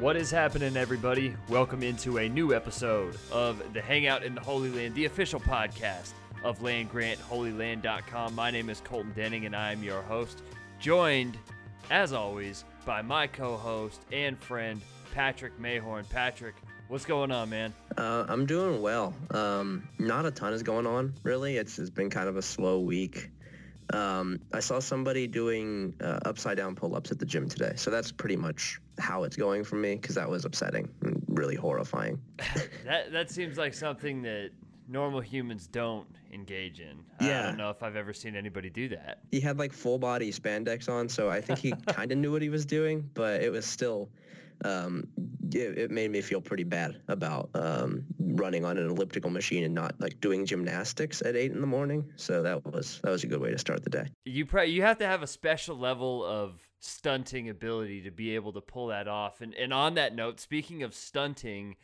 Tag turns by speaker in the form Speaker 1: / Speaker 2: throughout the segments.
Speaker 1: What is happening, everybody? Welcome into a new episode of the Hangout in the Holy Land, the official podcast of Land Grant, HolyLand.com. My name is Colton Denning, and I am your host, joined, as always, by my co host and friend, Patrick Mayhorn. Patrick, what's going on, man?
Speaker 2: Uh, I'm doing well. Um, not a ton is going on, really. It's, it's been kind of a slow week. Um, I saw somebody doing uh, upside down pull-ups at the gym today, so that's pretty much how it's going for me because that was upsetting and really horrifying.
Speaker 1: that that seems like something that normal humans don't engage in.
Speaker 2: Yeah.
Speaker 1: I don't know if I've ever seen anybody do that.
Speaker 2: He had like full body spandex on, so I think he kind of knew what he was doing, but it was still um, it, it, made me feel pretty bad about um, running on an elliptical machine and not like doing gymnastics at eight in the morning. So that was that was a good way to start the day.
Speaker 1: You pre- you have to have a special level of stunting ability to be able to pull that off. And and on that note, speaking of stunting,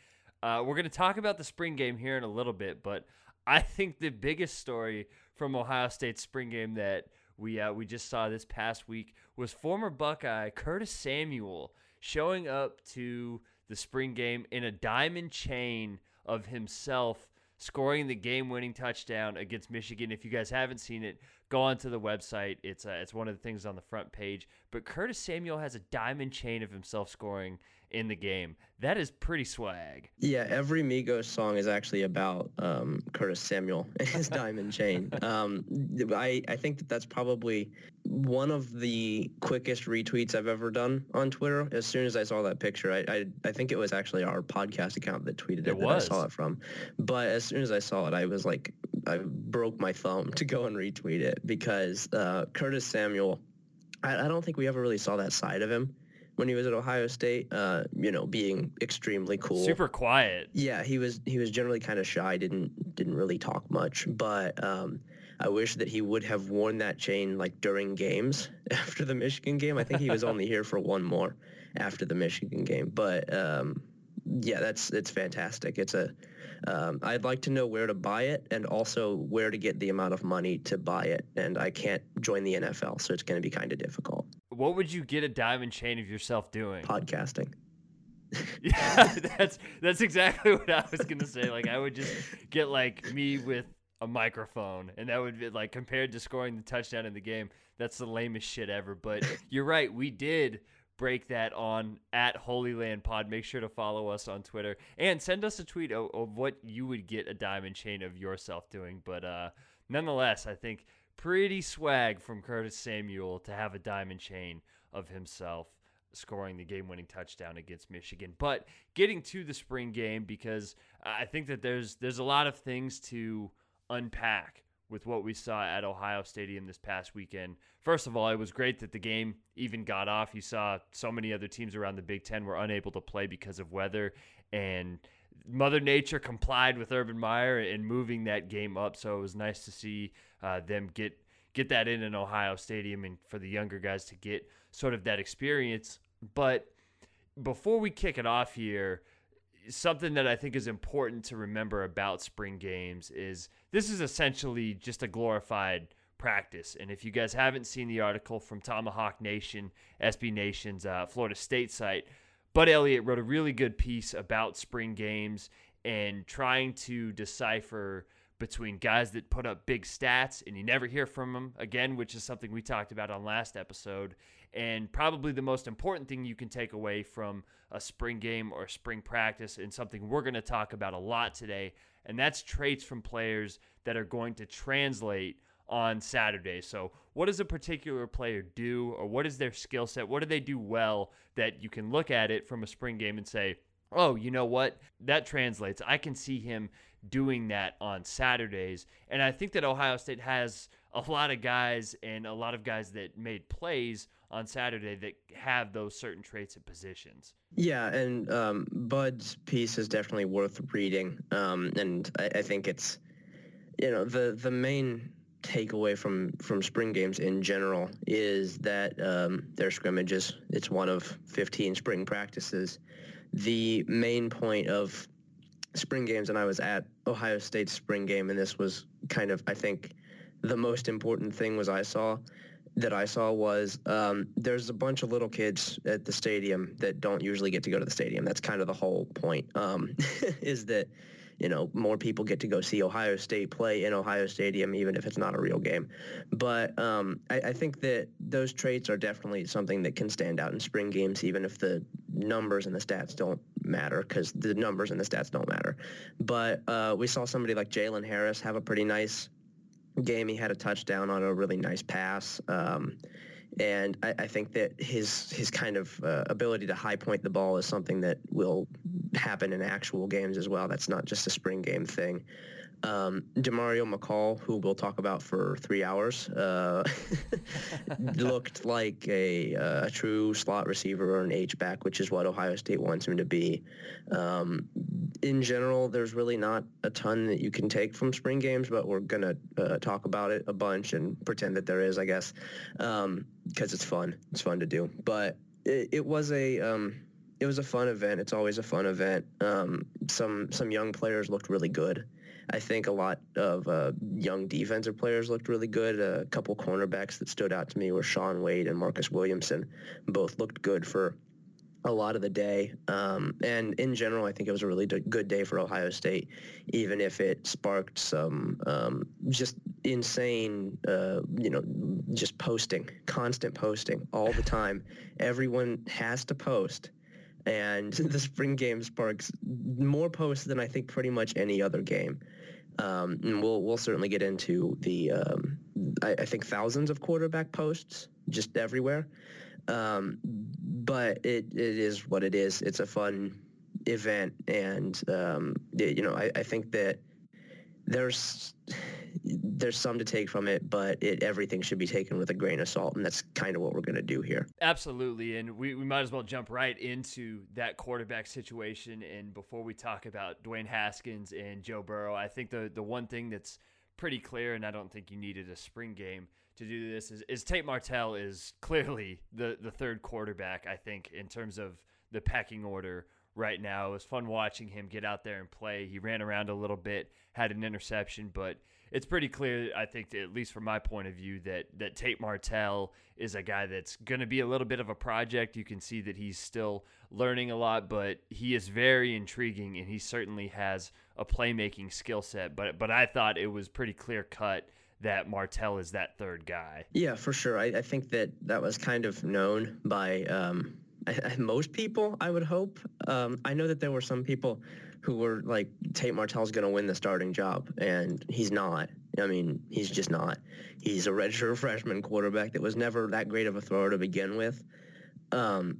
Speaker 1: uh, we're going to talk about the spring game here in a little bit, but I think the biggest story from Ohio State's spring game that we uh, we just saw this past week was former Buckeye Curtis Samuel showing up to the spring game in a diamond chain of himself scoring the game-winning touchdown against Michigan. If you guys haven't seen it, go onto the website. It's uh, it's one of the things on the front page. But Curtis Samuel has a diamond chain of himself scoring in the game. That is pretty swag.
Speaker 2: Yeah, every Migos song is actually about um, Curtis Samuel and his diamond chain. Um, I, I think that that's probably one of the quickest retweets I've ever done on Twitter. As soon as I saw that picture, I, I, I think it was actually our podcast account that tweeted it, it that. I saw it from. But as soon as I saw it, I was like, I broke my thumb to go and retweet it because uh, Curtis Samuel, I, I don't think we ever really saw that side of him when he was at Ohio State, uh, you know, being extremely cool.
Speaker 1: Super quiet.
Speaker 2: Yeah, he was he was generally kind of shy, didn't didn't really talk much, but um, I wish that he would have worn that chain like during games after the Michigan game. I think he was only here for one more after the Michigan game, but um, yeah, that's it's fantastic. It's a um, I'd like to know where to buy it and also where to get the amount of money to buy it. And I can't join the NFL, so it's going to be kind of difficult.
Speaker 1: What would you get a diamond chain of yourself doing?
Speaker 2: Podcasting.
Speaker 1: yeah, that's that's exactly what I was gonna say. Like I would just get like me with a microphone, and that would be like compared to scoring the touchdown in the game. That's the lamest shit ever. But you're right, we did break that on at Holy Land Pod. Make sure to follow us on Twitter and send us a tweet of, of what you would get a diamond chain of yourself doing. But uh, nonetheless, I think pretty swag from Curtis Samuel to have a diamond chain of himself scoring the game-winning touchdown against Michigan. But getting to the spring game because I think that there's there's a lot of things to unpack with what we saw at Ohio Stadium this past weekend. First of all, it was great that the game even got off. You saw so many other teams around the Big Ten were unable to play because of weather, and Mother Nature complied with Urban Meyer in moving that game up. So it was nice to see uh, them get get that in an Ohio Stadium and for the younger guys to get sort of that experience. But before we kick it off here, something that I think is important to remember about spring games is this is essentially just a glorified practice. And if you guys haven't seen the article from Tomahawk Nation, SB Nation's uh, Florida State site, Bud Elliott wrote a really good piece about spring games and trying to decipher between guys that put up big stats and you never hear from them again, which is something we talked about on last episode, and probably the most important thing you can take away from a spring game or spring practice, and something we're going to talk about a lot today, and that's traits from players that are going to translate on Saturday. So, what does a particular player do, or what is their skill set? What do they do well that you can look at it from a spring game and say, oh, you know what? That translates. I can see him doing that on Saturdays. And I think that Ohio State has a lot of guys and a lot of guys that made plays on Saturday that have those certain traits at positions.
Speaker 2: Yeah, and um, Bud's piece is definitely worth reading. Um, and I, I think it's, you know, the, the main takeaway from from spring games in general is that um, they're scrimmages. It's one of 15 spring practices. The main point of spring games, and I was at Ohio State's spring game, and this was kind of, I think, the most important thing was I saw that I saw was um, there's a bunch of little kids at the stadium that don't usually get to go to the stadium. That's kind of the whole point. Um, is that you know, more people get to go see Ohio State play in Ohio Stadium, even if it's not a real game. But um, I, I, think that those traits are definitely something that can stand out in spring games, even if the numbers and the stats don't matter, because the numbers and the stats don't matter. But uh, we saw somebody like Jalen Harris have a pretty nice game. He had a touchdown on a really nice pass. Um, and I, I, think that his his kind of uh, ability to high point the ball is something that will happen in actual games as well. That's not just a spring game thing. Um, Demario McCall, who we'll talk about for three hours, uh, looked like a, uh, a, true slot receiver or an H-back, which is what Ohio State wants him to be. Um, in general, there's really not a ton that you can take from spring games, but we're going to uh, talk about it a bunch and pretend that there is, I guess, because um, it's fun. It's fun to do. But it, it was a um, it was a fun event. It's always a fun event. Um, some some young players looked really good. I think a lot of uh, young defensive players looked really good. A couple cornerbacks that stood out to me were Shaun Wade and Marcus Williamson. Both looked good for a lot of the day. Um, and in general, I think it was a really good day for Ohio State, even if it sparked some um, just insane, uh, you know, just posting, constant posting all the time. Everyone has to post and the spring game sparks more posts than I think pretty much any other game. Um, and we'll we'll certainly get into the um, I, I, think thousands of quarterback posts just everywhere. Um, but it, it is what it is. It's a fun event, and um, it, you know I, I think that there's there's some to take from it, but it, everything should be taken with a grain of salt, and that's kind of what we're going to do here.
Speaker 1: Absolutely, and we, we might as well jump right into that quarterback situation. And before we talk about Dwayne Haskins and Joe Burrow, I think the the one thing that's pretty clear, and I don't think you needed a spring game to do this, is, is Tate Martell is clearly the the third quarterback. I think in terms of the pecking order right now. It was fun watching him get out there and play. He ran around a little bit, had an interception, but it's pretty clear, I think, at least from my point of view, that that Tate Martell is a guy that's going to be a little bit of a project. You can see that he's still learning a lot, but he is very intriguing, and he certainly has a playmaking skill set. But but I thought it was pretty clear cut that Martell is that third guy.
Speaker 2: Yeah, for sure. I, I think that that was kind of known by. Um most people, I would hope. Um, I know that there were some people who were like, Tate Martell's going to win the starting job, and he's not. I mean, he's just not. He's a redshirt freshman quarterback that was never that great of a thrower to begin with. Um,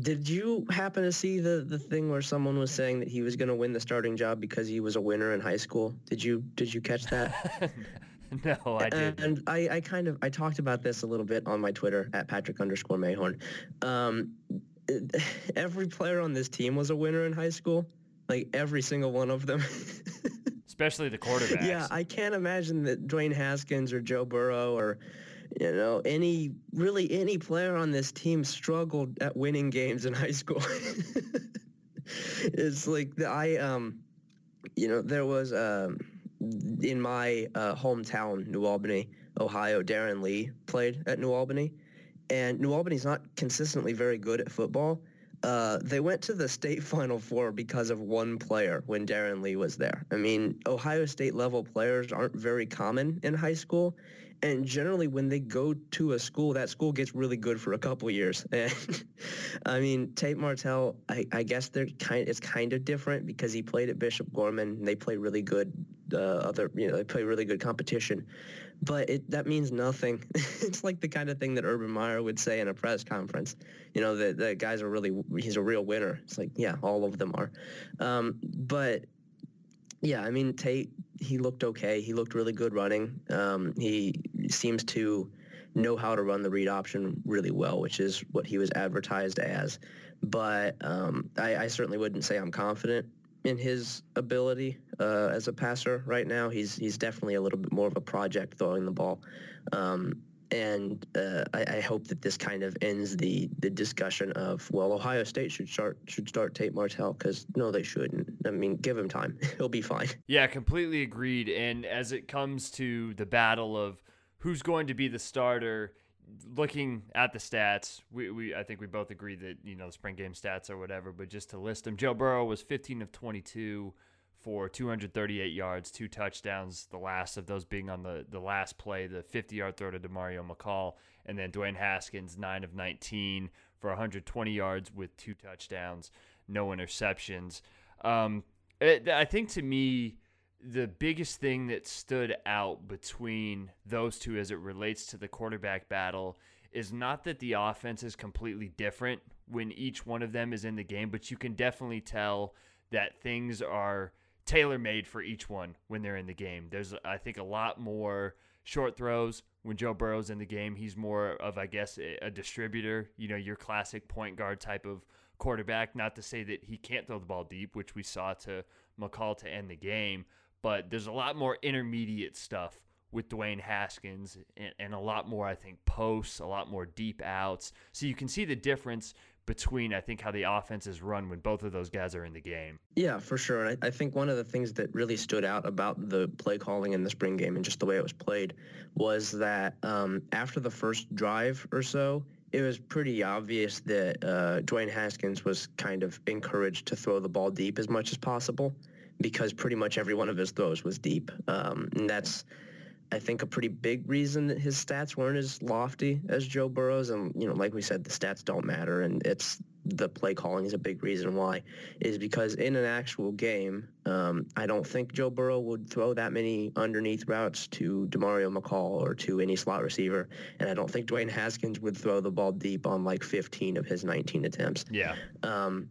Speaker 2: did you happen to see the, the thing where someone was saying that he was going to win the starting job because he was a winner in high school? Did you did you catch that?
Speaker 1: no, I didn't.
Speaker 2: And I, I kind of I talked about this a little bit on my Twitter at Patrick underscore Mayhorn. Um, every player on this team was a winner in high school. Like every single one of them.
Speaker 1: Especially the quarterbacks.
Speaker 2: Yeah, I can't imagine that Dwayne Haskins or Joe Burrow or you know any really any player on this team struggled at winning games in high school. it's like the, I um you know there was um in my uh, hometown New Albany, Ohio, Darron Lee played at New Albany and New Albany's not consistently very good at football. Uh, they went to the state final four because of one player when Darron Lee was there. I mean, Ohio State level players aren't very common in high school. And generally, when they go to a school, that school gets really good for a couple years. And I mean, Tate Martell, I, I guess they're kind. It's kind of different because he played at Bishop Gorman. They play really good. Uh, other, you know, they play really good competition but it, that means nothing. it's like the kind of thing that Urban Meyer would say in a press conference. You know, that the guys are really, he's a real winner. It's like, yeah, all of them are. Um, but yeah, I mean, Tate, he looked okay. He looked really good running. Um, he seems to know how to run the read option really well, which is what he was advertised as. But um, I, I certainly wouldn't say I'm confident in his ability uh, as a passer right now. He's he's definitely a little bit more of a project throwing the ball. Um, and uh, I, I, hope that this kind of ends the, the discussion of well, Ohio State should start should start Tate Martell because no, they shouldn't. I mean, give him time; he'll be fine.
Speaker 1: Yeah, completely agreed. And as it comes to the battle of who's going to be the starter, looking at the stats, we, we I think we both agree that you know the spring game stats or whatever. But just to list them, Joe Burrow was 15 of 22 for 238 yards, two touchdowns. The last of those being on the the last play, the 50 yard throw to Demario McCall, and then Dwayne Haskins nine of 19 for 120 yards with two touchdowns, no interceptions. Um, it, I think to me the biggest thing that stood out between those two as it relates to the quarterback battle is not that the offense is completely different when each one of them is in the game, but you can definitely tell that things are tailor made for each one when they're in the game. There's, I think, a lot more short throws when Joe Burrow's in the game. He's more of, I guess, a, distributor, you know, your classic point guard type of quarterback. Not to say that he can't throw the ball deep, which we saw to McCall to end the game, but there's a lot more intermediate stuff with Dwayne Haskins and, and, a lot more, I think, posts, a lot more deep outs. So you can see the difference between, I think, how the offense is run when both of those guys are in the game.
Speaker 2: Yeah, for sure. And I, I think one of the things that really stood out about the play calling in the spring game and just the way it was played was that um, after the first drive or so, it was pretty obvious that uh, Dwayne Haskins was kind of encouraged to throw the ball deep as much as possible because pretty much every one of his throws was deep. Um, and that's, I think, a pretty big reason that his stats weren't as lofty as Joe Burrow's. And, you know, like we said, the stats don't matter. And it's the play calling is a big reason why, is because in an actual game, um, I don't think Joe Burrow would throw that many underneath routes to Demario McCall or to any slot receiver. And I don't think Dwayne Haskins would throw the ball deep on like 15 of his 19 attempts.
Speaker 1: Yeah.
Speaker 2: Um,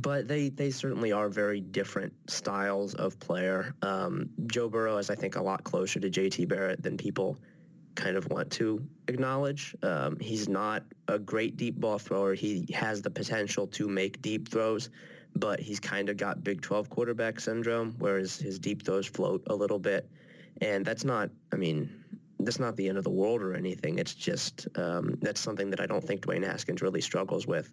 Speaker 2: but they, they certainly are very different styles of player. Um, Joe Burrow is, I think, a lot closer to JT Barrett than people kind of want to acknowledge. Um, he's not a great deep ball thrower. He has the potential to make deep throws, but he's kind of got Big 12 quarterback syndrome, whereas his deep throws float a little bit. And that's not, I mean, that's not the end of the world or anything. It's just um, that's something that I don't think Dwayne Haskins really struggles with.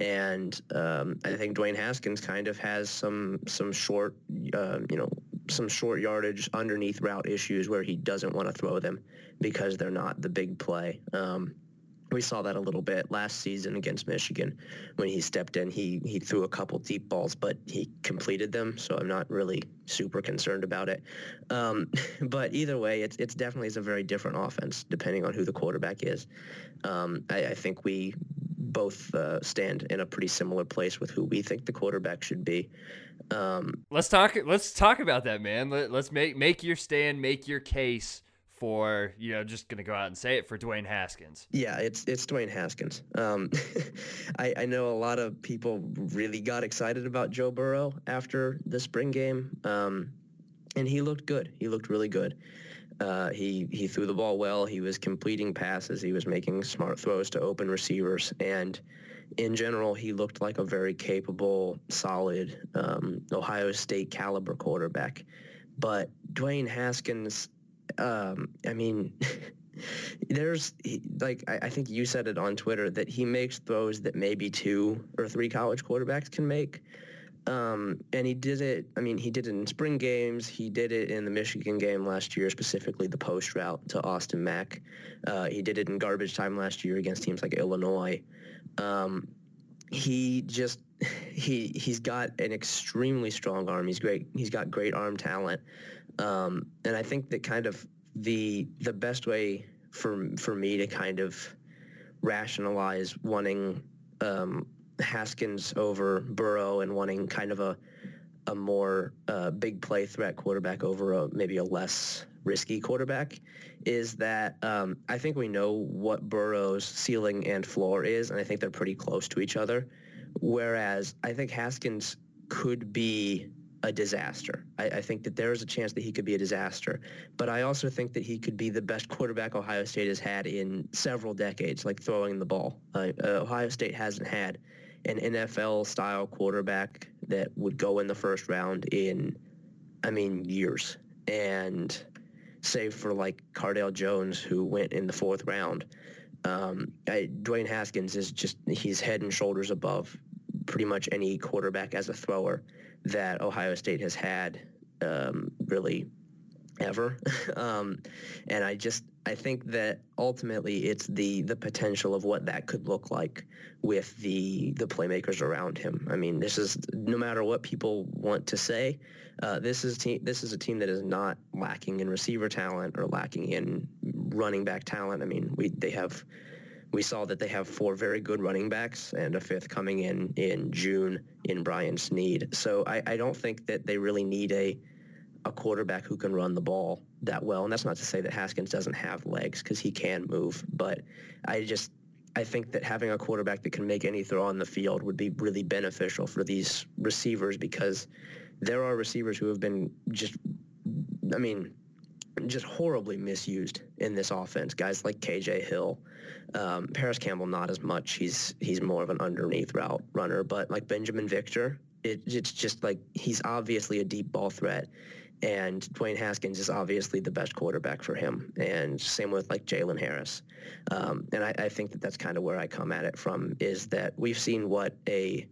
Speaker 2: And um, I think Dwayne Haskins kind of has some some short, uh, you know, some short yardage underneath route issues where he doesn't want to throw them because they're not the big play. Um, we saw that a little bit last season against Michigan when he stepped in. He he threw a couple deep balls, but he completed them. So I'm not really super concerned about it. Um, but either way, it's it's definitely is a very different offense depending on who the quarterback is. Um, I, I, think we both uh, stand in a pretty similar place with who we think the quarterback should be. Um,
Speaker 1: let's talk. Let's talk about that, man. Let, us make make your stand, make your case for you know just gonna go out and say it for Dwayne Haskins.
Speaker 2: Yeah, it's it's Dwayne Haskins. Um, I, I know a lot of people really got excited about Joe Burrow after the spring game, um, and he looked good. He looked really good. Uh, he he threw the ball well. He was completing passes. He was making smart throws to open receivers, and in general, he looked like a very capable, solid um, Ohio State caliber quarterback. But Dwayne Haskins, um, I mean, there's like I, I think you said it on Twitter that he makes throws that maybe two or three college quarterbacks can make. Um, and he did it. I mean, he did it in spring games. He did it in the Michigan game last year, specifically the post route to Austin Mack. Uh, he did it in garbage time last year against teams like Illinois. Um, he just he he's got an extremely strong arm. He's great. He's got great arm talent, um, and I think that kind of the the best way for for me to kind of rationalize wanting um, Haskins over Burrow and wanting kind of a a more uh, big play threat quarterback over a, maybe a less risky quarterback is that um, I think we know what Burrow's ceiling and floor is, and I think they're pretty close to each other. Whereas I think Haskins could be a disaster. I, I, think that there is a chance that he could be a disaster. But I also think that he could be the best quarterback Ohio State has had in several decades, like throwing the ball. Uh, uh, Ohio State hasn't had an NFL style quarterback that would go in the first round in, I mean, years. And save for like Cardale Jones, who went in the fourth round, um, I, Dwayne Haskins is just, he's head and shoulders above pretty much any quarterback as a thrower that Ohio State has had um, really ever. um, and I just, I think that ultimately it's the the potential of what that could look like with the the playmakers around him. I mean, this is no matter what people want to say, uh, this is team this is a team that is not lacking in receiver talent or lacking in running back talent. I mean, we they have we saw that they have four very good running backs and a fifth coming in in June in Brian Snead. So I, I don't think that they really need a a quarterback who can run the ball that well. And that's not to say that Haskins doesn't have legs because he can move. But I just I think that having a quarterback that can make any throw on the field would be really beneficial for these receivers because there are receivers who have been just I mean just horribly misused in this offense. Guys like KJ Hill, um, Parris Campbell, not as much. He's he's more of an underneath route runner, but like Binjimen Victor, it, it's just like he's obviously a deep ball threat, and Dwayne Haskins is obviously the best quarterback for him. And same with like Jalen Harris. Um, and I, I think that that's kind of where I come at it from is that we've seen what a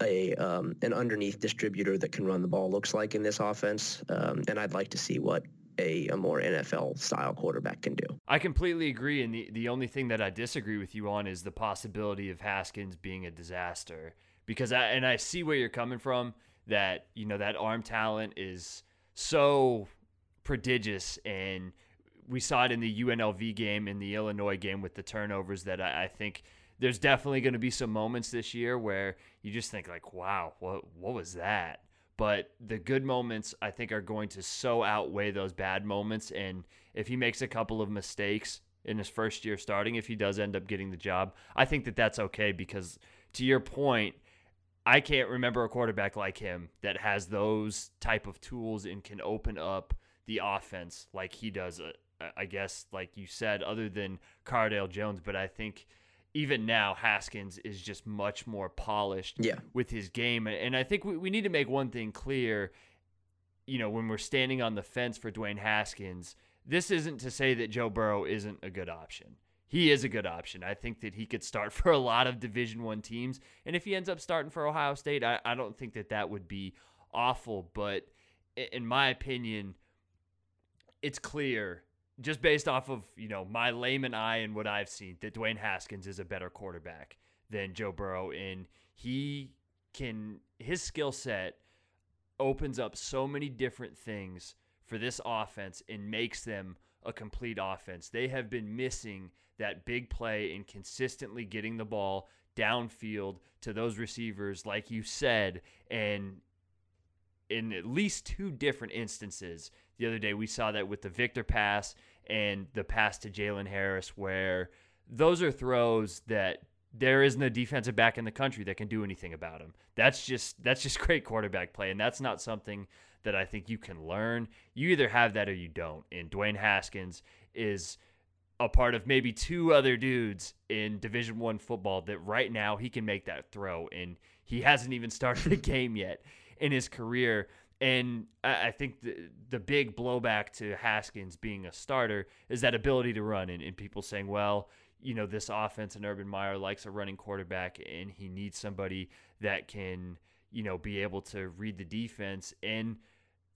Speaker 2: a um, an underneath distributor that can run the ball looks like in this offense, um, and I'd like to see what a, a more NFL style quarterback can do.
Speaker 1: I completely agree, and the the only thing that I disagree with you on is the possibility of Haskins being a disaster because I and I see where you're coming from that you know that arm talent is so prodigious and we saw it in the UNLV game in the Illinois game with the turnovers that I, I think there's definitely going to be some moments this year where you just think like wow what what was that? But the good moments I think are going to so outweigh those bad moments and if he makes a couple of mistakes in his first year starting if he does end up getting the job I think that that's okay because to your point I can't remember a quarterback like him that has those type of tools and can open up the offense like he does. Uh, I guess, like you said, other than Cardale Jones, but I think even now Haskins is just much more polished
Speaker 2: yeah.
Speaker 1: with his game. And I think we, we need to make one thing clear. You know, when we're standing on the fence for Dwayne Haskins, this isn't to say that Joe Burrow isn't a good option he is a good option. I think that he could start for a lot of Division One teams, and if he ends up starting for Ohio State, I, I don't think that that would be awful. But in my opinion, it's clear just based off of you know my layman eye and what I've seen that Dwayne Haskins is a better quarterback than Joe Burrow, and he can his skill set opens up so many different things for this offense and makes them a complete offense. They have been missing that big play and consistently getting the ball downfield to those receivers, like you said. And in at least two different instances, the other day we saw that with the Victor pass and the pass to Jalen Harris, where those are throws that there isn't a defensive back in the country that can do anything about them. That's just that's just great quarterback play, and that's not something that I think you can learn. You either have that or you don't. And Dwayne Haskins is a part of maybe two other dudes in Division One football that right now he can make that throw, and he hasn't even started a game yet in his career. And I think the, the big blowback to Haskins being a starter is that ability to run, and, and people saying, well, you know, this offense and Urban Meyer likes a running quarterback, and he needs somebody that can, you know, be able to read the defense, and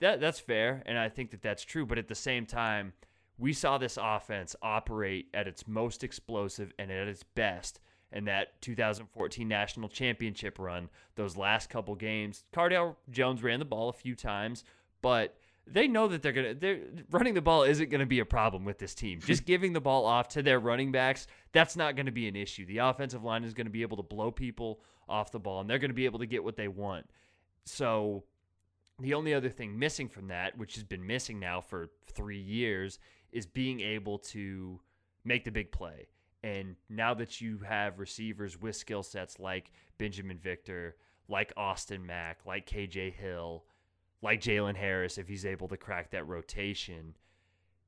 Speaker 1: that that's fair, and I think that that's true. But at the same time we saw this offense operate at its most explosive and at its best in that 2014 national championship run. Those last couple games, Cardale Jones ran the ball a few times, but they know that they're gonna they're running the ball isn't gonna be a problem with this team. Just giving the ball off to their running backs, that's not gonna be an issue. The offensive line is gonna be able to blow people off the ball, and they're gonna be able to get what they want. So the only other thing missing from that, which has been missing now for three years, is being able to make the big play. And now that you have receivers with skill sets like Binjimen Victor, like Austin Mack, like KJ Hill, like Jalen Harris, if he's able to crack that rotation,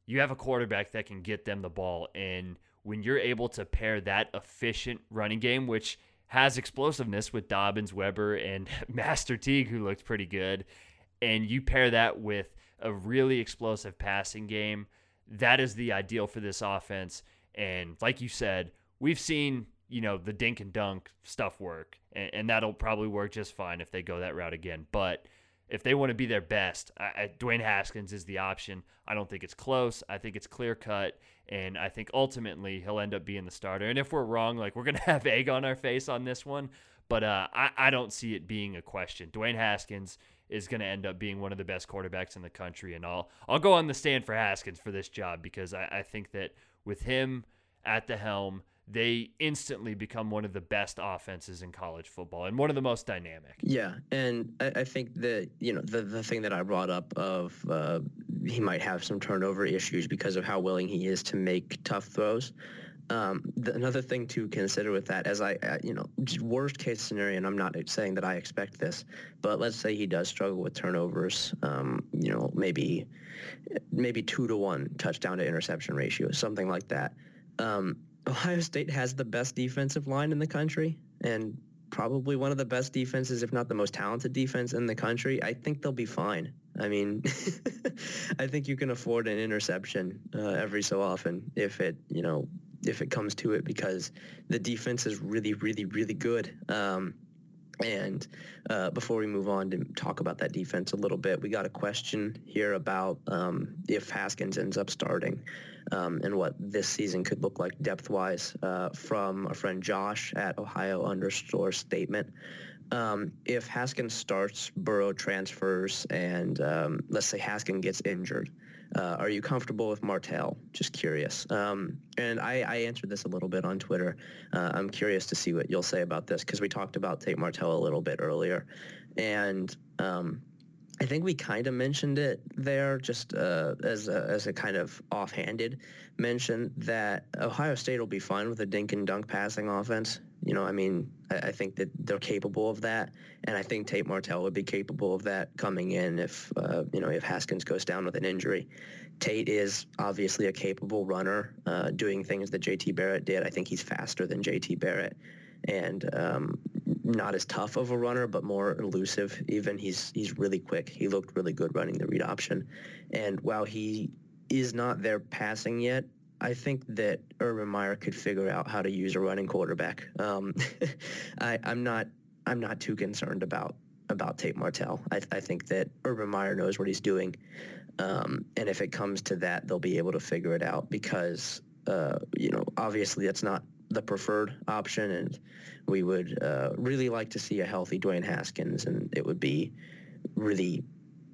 Speaker 1: you have a quarterback that can get them the ball. And when you're able to pair that efficient running game, which has explosiveness with Dobbins, Weber, and Master Teague, who looked pretty good, and you pair that with a really explosive passing game that is the ideal for this offense. And like you said, we've seen, you know, the dink and dunk stuff work, and, and that'll probably work just fine if they go that route again. But if they want to be their best, I, I, Dwayne Haskins is the option. I don't think it's close. I think it's clear cut, and I think ultimately he'll end up being the starter. And if we're wrong, like we're gonna have egg on our face on this one, but uh, I, I don't see it being a question. Dwayne Haskins is going to end up being one of the best quarterbacks in the country, and I'll I'll go on the stand for Haskins for this job because I, I think that with him at the helm, they instantly become one of the best offenses in college football and one of the most dynamic.
Speaker 2: Yeah, and I, I think that you know the the thing that I brought up of uh, he might have some turnover issues because of how willing he is to make tough throws. Um, the, another thing to consider with that, as I, uh, you know, worst case scenario, and I'm not saying that I expect this, but let's say he does struggle with turnovers, um, you know, maybe, maybe two to one touchdown to interception ratio, something like that. Um, Ohio State has the best defensive line in the country and probably one of the best defenses, if not the most talented defense in the country. I think they'll be fine. I mean, I think you can afford an interception uh, every so often if it, you know, if it comes to it because the defense is really, really, really good. Um, and uh, before we move on to talk about that defense a little bit, we got a question here about um, if Haskins ends up starting um, and what this season could look like depth-wise uh, from a friend Josh at Ohio underscore statement. Um, if Haskins starts, Burrow transfers, and um, let's say Haskins gets injured, uh, are you comfortable with Martell? Just curious. Um, and I, I, answered this a little bit on Twitter. Uh, I'm curious to see what you'll say about this because we talked about Tate Martell a little bit earlier. And um, I think we kind of mentioned it there just uh, as, a, as a kind of offhanded mention that Ohio State will be fine with a dink and dunk passing offense. You know, I mean, I, I, think that they're capable of that, and I think Tate Martell would be capable of that coming in if uh, you know if Haskins goes down with an injury. Tate is obviously a capable runner, uh, doing things that J.T. Barrett did. I think he's faster than J.T. Barrett, and um, not as tough of a runner, but more elusive. Even he's he's really quick. He looked really good running the read option, and while he is not there passing yet, I think that Urban Meyer could figure out how to use a running quarterback. Um, I, am not I'm not too concerned about about Tate Martell. I, I think that Urban Meyer knows what he's doing, um, and if it comes to that, they'll be able to figure it out because uh, you know obviously that's not the preferred option, and we would uh, really like to see a healthy Dwayne Haskins, and it would be really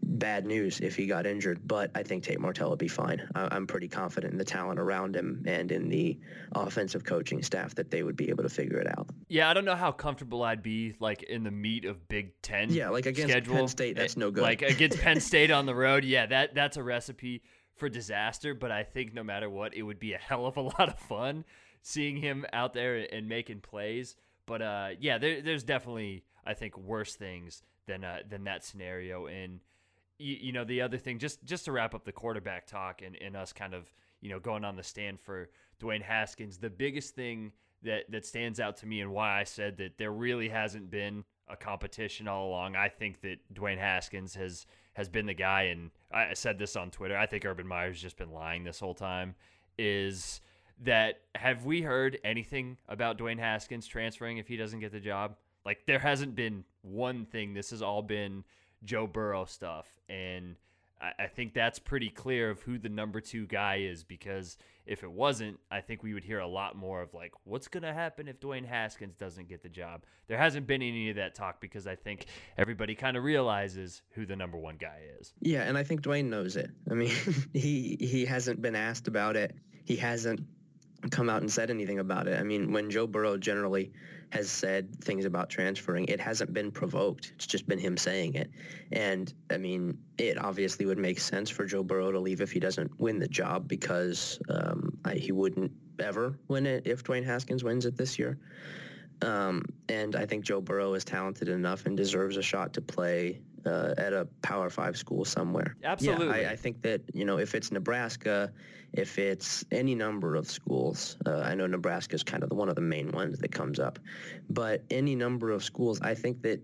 Speaker 2: bad news if he got injured, but I think Tate Martell would be fine. I'm pretty confident in the talent around him and in the offensive coaching staff that they would be able to figure it out.
Speaker 1: Yeah, I don't know how comfortable I'd be like in the meat of Big Ten.
Speaker 2: Yeah, like against
Speaker 1: schedule.
Speaker 2: Penn State, that's no good.
Speaker 1: Like against Penn State on the road, yeah, that that's a recipe for disaster. But I think no matter what, it would be a hell of a lot of fun seeing him out there and making plays. But uh, yeah, there, there's definitely I think worse things than uh, than that scenario. And you, you, know the other thing, just just to wrap up the quarterback talk and, and us kind of you know going on the stand for Dwayne Haskins, the biggest thing that that stands out to me and why I said that there really hasn't been a competition all along. I think that Dwayne Haskins has has been the guy, and I said this on Twitter. I think Urban Meyer's just been lying this whole time. Is that have we heard anything about Dwayne Haskins transferring if he doesn't get the job? Like there hasn't been one thing. This has all been Joe Burrow stuff, and I, I think that's pretty clear of who the number two guy is. Because if it wasn't, I think we would hear a lot more of like, what's gonna happen if Dwayne Haskins doesn't get the job? There hasn't been any of that talk because I think everybody kind of realizes who the number one guy is.
Speaker 2: Yeah, and I think Dwayne knows it. I mean, he he hasn't been asked about it. He hasn't come out and said anything about it. I mean, when Joe Burrow generally has said things about transferring, it hasn't been provoked. It's just been him saying it. And I mean, it obviously would make sense for Joe Burrow to leave if he doesn't win the job because um, I, he wouldn't ever win it if Dwayne Haskins wins it this year. Um, and I think Joe Burrow is talented enough and deserves a shot to play uh, at a Power Five school somewhere.
Speaker 1: Absolutely.
Speaker 2: Yeah, I, I, think that you know if it's Nebraska, if it's any number of schools, uh, I know Nebraska is kind of the, one of the main ones that comes up, but any number of schools, I think that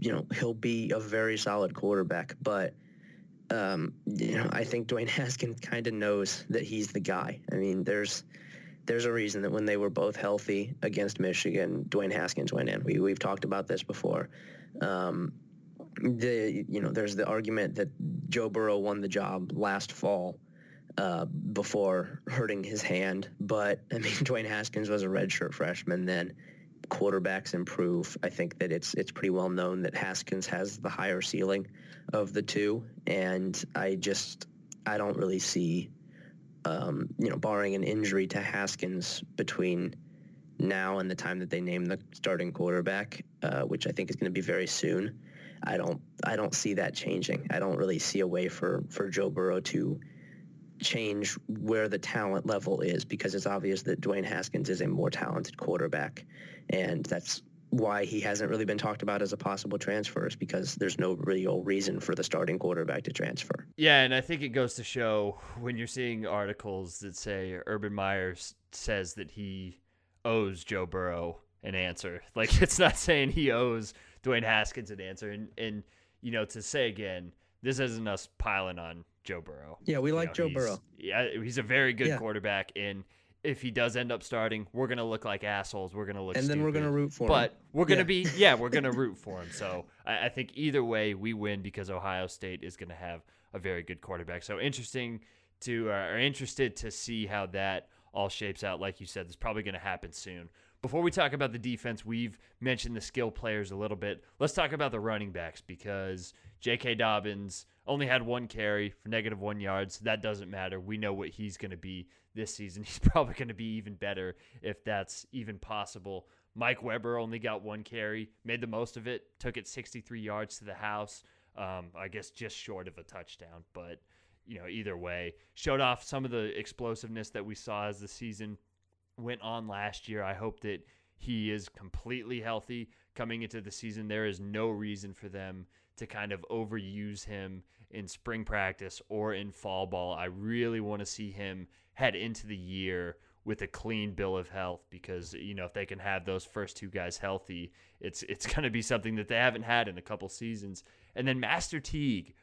Speaker 2: you know he'll be a very solid quarterback. But um, you know, I think Dwayne Haskins kind of knows that he's the guy. I mean, there's there's a reason that when they were both healthy against Michigan, Dwayne Haskins went in. We, we've talked about this before. Um, the you know there's the argument that Joe Burrow won the job last fall uh, before hurting his hand, but I mean Dwayne Haskins was a redshirt freshman then. Quarterbacks improve. I think that it's it's pretty well known that Haskins has the higher ceiling of the two, and I just I don't really see um, you know barring an injury to Haskins between now and the time that they name the starting quarterback, uh, which I think is going to be very soon. I don't I don't see that changing. I don't really see a way for for Joe Burrow to change where the talent level is because it's obvious that Dwayne Haskins is a more talented quarterback, and that's why he hasn't really been talked about as a possible transfer is because there's no real reason for the starting quarterback to transfer.
Speaker 1: Yeah, and I think it goes to show when you're seeing articles that say Urban Meyers says that he owes Joe Burrow an answer. Like it's not saying he owes Dwayne Haskins an answer. And and you know, to say again, this isn't us piling on Joe Burrow.
Speaker 2: Yeah, we
Speaker 1: You
Speaker 2: like
Speaker 1: know,
Speaker 2: Joe Burrow.
Speaker 1: Yeah, he's a very good
Speaker 2: Yeah.
Speaker 1: quarterback and if he does end up starting, we're gonna look like assholes. We're gonna look
Speaker 2: And then we're gonna root for him.
Speaker 1: But we're gonna
Speaker 2: Yeah.
Speaker 1: be yeah, we're gonna root for him. So I, I think either way we win because Ohio State is gonna have a very good quarterback. So interesting to uh, or interested to see how that all shapes out. Like you said, it's probably gonna happen soon. Before we talk about the defense, we've mentioned the skill players a little bit. Let's talk about the running backs because J.K. Dobbins only had one carry for negative one yards. That doesn't matter. We know what he's going to be this season. He's probably going to be even better if that's even possible. Mike Weber only got one carry, made the most of it, took it 63 yards to the house. Um, I guess just short of a touchdown, but you know, either way, showed off some of the explosiveness that we saw as the season went on last year. I hope that he is completely healthy coming into the season. There is no reason for them to kind of overuse him in spring practice or in fall ball. I really want to see him head into the year with a clean bill of health because you know if they can have those first two guys healthy, it's it's going to be something that they haven't had in a couple seasons. And then Master Teague,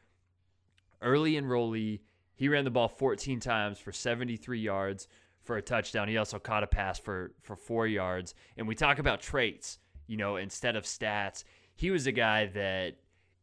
Speaker 1: early enrollee, he ran the ball 14 times for 73 yards for a touchdown. He also caught a pass for for 4 yards. And we talk about traits, you know, instead of stats. He was a guy that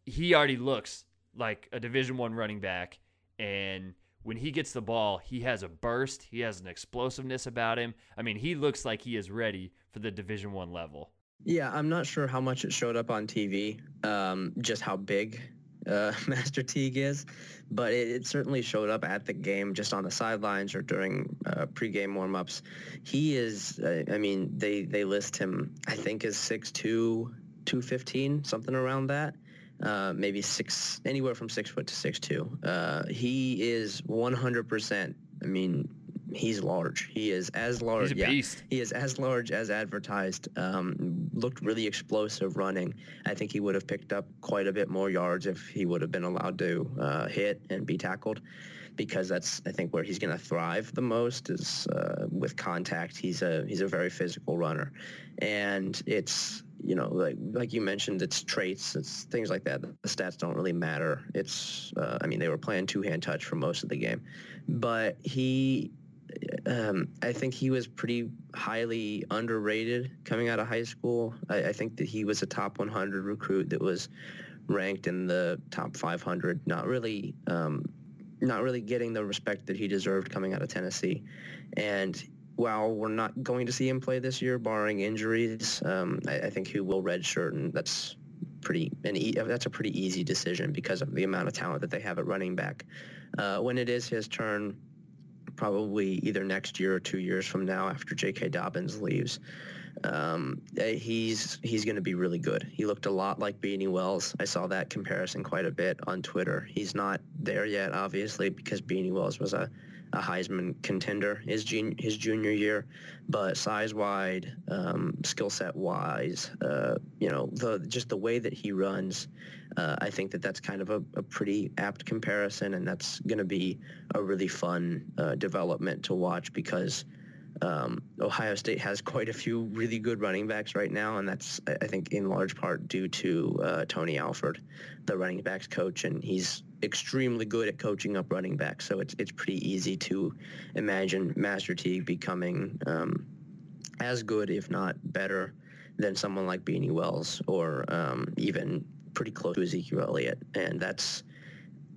Speaker 1: he already looks like a division 1 running back and when he gets the ball, he has a burst, he has an explosiveness about him. I mean, he looks like he is ready for the division 1 level.
Speaker 2: Yeah, I'm not sure how much it showed up on TV, um, just how big uh, Master Teague is, but it, it certainly showed up at the game, just on the sidelines or during uh, pregame warmups. He is, uh, I mean, they, they list him, I think, as 6'2", 215, something around that. Uh, maybe six, anywhere from six foot to six two. Uh, he is 100%. I mean, he's large. He is as large. Yeah.
Speaker 1: beast.
Speaker 2: He is as large as advertised. Um, looked really explosive running. I think he would have picked up quite a bit more yards if he would have been allowed to uh, hit and be tackled, because that's I think where he's going to thrive the most is uh, with contact. He's a he's a very physical runner, and it's you know like like you mentioned, it's traits, it's things like that. The stats don't really matter. It's uh, I mean they were playing two hand touch for most of the game, but he um, I think he was pretty highly underrated coming out of high school. I, I think that he was a top 100 recruit that was ranked in the top 500. Not really, um, not really getting the respect that he deserved coming out of Tennessee. And while we're not going to see him play this year, barring injuries, um, I, I think he will redshirt, and that's pretty an e- that's a pretty easy decision because of the amount of talent that they have at running back. Uh, when it is his turn, probably either next year or two years from now after J.K. Dobbins leaves. Um, eh, he's he's going to be really good. He looked a lot like Beanie Wells. I saw that comparison quite a bit on Twitter. He's not there yet, obviously, because Beanie Wells was a, a Heisman contender his jun- his junior year, but size wide, um, skill set wise, uh, you know, the just the way that he runs, uh, I think that that's kind of a, a pretty apt comparison, and that's going to be a really fun uh, development to watch because um, Ohio State has quite a few really good running backs right now, and that's I think in large part due to uh, Tony Alford, the running backs coach, and he's extremely good at coaching up running backs. So it's it's pretty easy to imagine Master Teague becoming um, as good, if not better, than someone like Beanie Wells or um, even pretty close to Ezekiel Elliott, and that's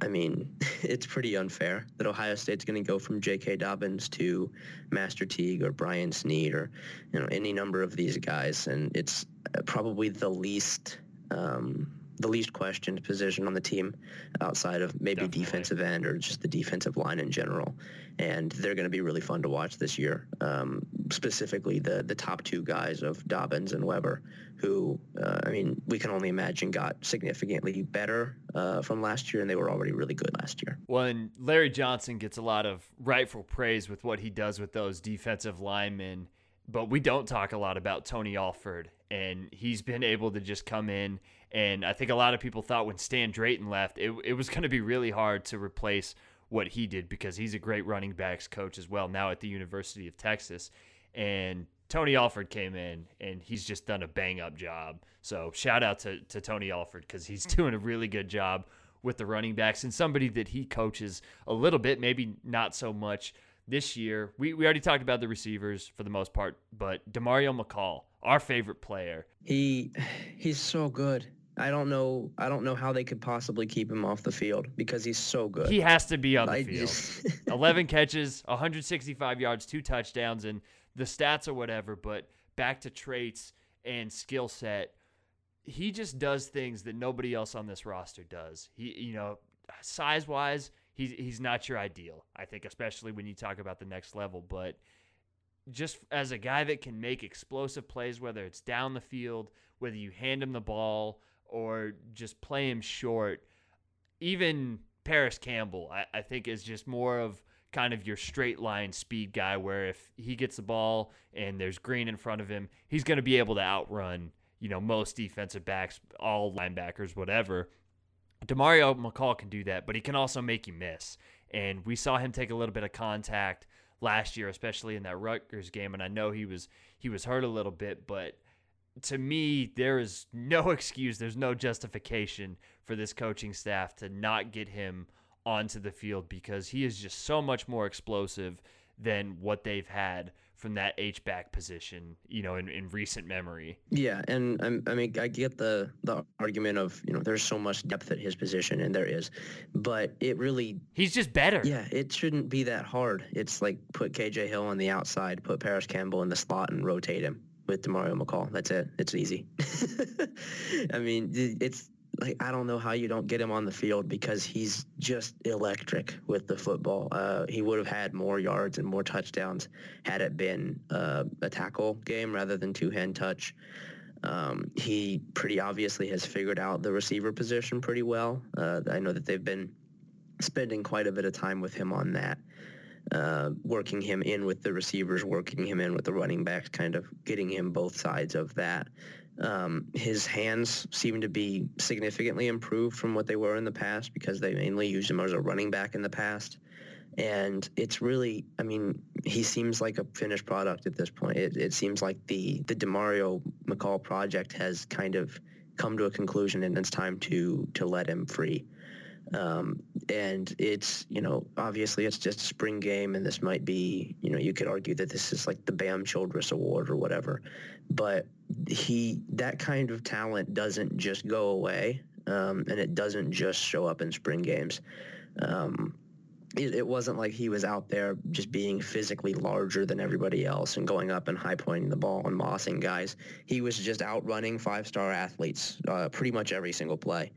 Speaker 2: I mean, it's pretty unfair that Ohio State's going to go from J.K. Dobbins to Master Teague or Brian Snead or you know any number of these guys, and it's uh, probably the least um, the least questioned position on the team outside of maybe Definitely. defensive end or just the defensive line in general. And they're going to be really fun to watch this year. Um, specifically, the the top two guys of Dobbins and Weber, who uh, I mean, we can only imagine got significantly better uh, from last year, and they were already really good last year.
Speaker 1: Well, and Larry Johnson gets a lot of rightful praise with what he does with those defensive linemen but we don't talk a lot about Tony Alford, and he's been able to just come in and I think a lot of people thought when Stan Drayton left, it, it was going to be really hard to replace what he did because he's a great running backs coach as well now at the University of Texas. And Tony Alford came in and he's just done a bang up job. So shout out to, to Tony Alford because he's mm. doing a really good job with the running backs and somebody that he coaches a little bit, maybe not so much this year. We, we already talked about the receivers for the most part, but Demario McCall, our favorite player.
Speaker 2: He he's so good. I don't know. I don't know how they could possibly keep him off the field because he's so good.
Speaker 1: He has to be on the I field. Just... 11 catches, 165 yards, two touchdowns, and the stats or whatever. But back to traits and skill set, he just does things that nobody else on this roster does. He, you know, size wise, he's he's not your ideal. I think, especially when you talk about the next level, but. Just as a guy that can make explosive plays, whether it's down the field, whether you hand him the ball, or just play him short. Even Parris Campbell, I, I think, is just more of kind of your straight line speed guy where if he gets the ball and there's green in front of him, he's going to be able to outrun, you know, most defensive backs, all linebackers, whatever. Demario McCall can do that, but he can also make you miss. And we saw him take a little bit of contact last year, especially in that Rutgers game. And I know he was he was hurt a little bit, but to me, there is no excuse, there's no justification for this coaching staff to not get him onto the field because he is just so much more explosive than what they've had from that H back position, you know, in, in recent memory.
Speaker 2: Yeah, and I'm, I mean, I get the the argument of you know there's so much depth at his position, and there is, but it really
Speaker 1: he's just better.
Speaker 2: Yeah, it shouldn't be that hard. It's like put KJ Hill on the outside, put Parris Campbell in the slot, and rotate him with Demario McCall. That's it. It's easy. I mean, it's like I don't know how you don't get him on the field because he's just electric with the football. Uh, he would have had more yards and more touchdowns had it been uh, a tackle game rather than two-hand touch. Um, he pretty obviously has figured out the receiver position pretty well. Uh, I know that they've been spending quite a bit of time with him on that uh, working him in with the receivers, working him in with the running backs, kind of getting him both sides of that. Um, his hands seem to be significantly improved from what they were in the past because they mainly used him as a running back in the past. And it's really, I mean, he seems like a finished product at this point. It, it seems like the, the Demario McCall project has kind of come to a conclusion and it's time to, to let him free. Um, and it's, you know, obviously it's just a spring game and this might be, you know, you could argue that this is like the Bam Childress Award or whatever. But he, that kind of talent doesn't just go away um, and it doesn't just show up in spring games. Um, it, it, wasn't like he was out there just being physically larger than everybody else and going up and high pointing the ball and mossing guys. He was just outrunning five-star athletes uh, pretty much every single play.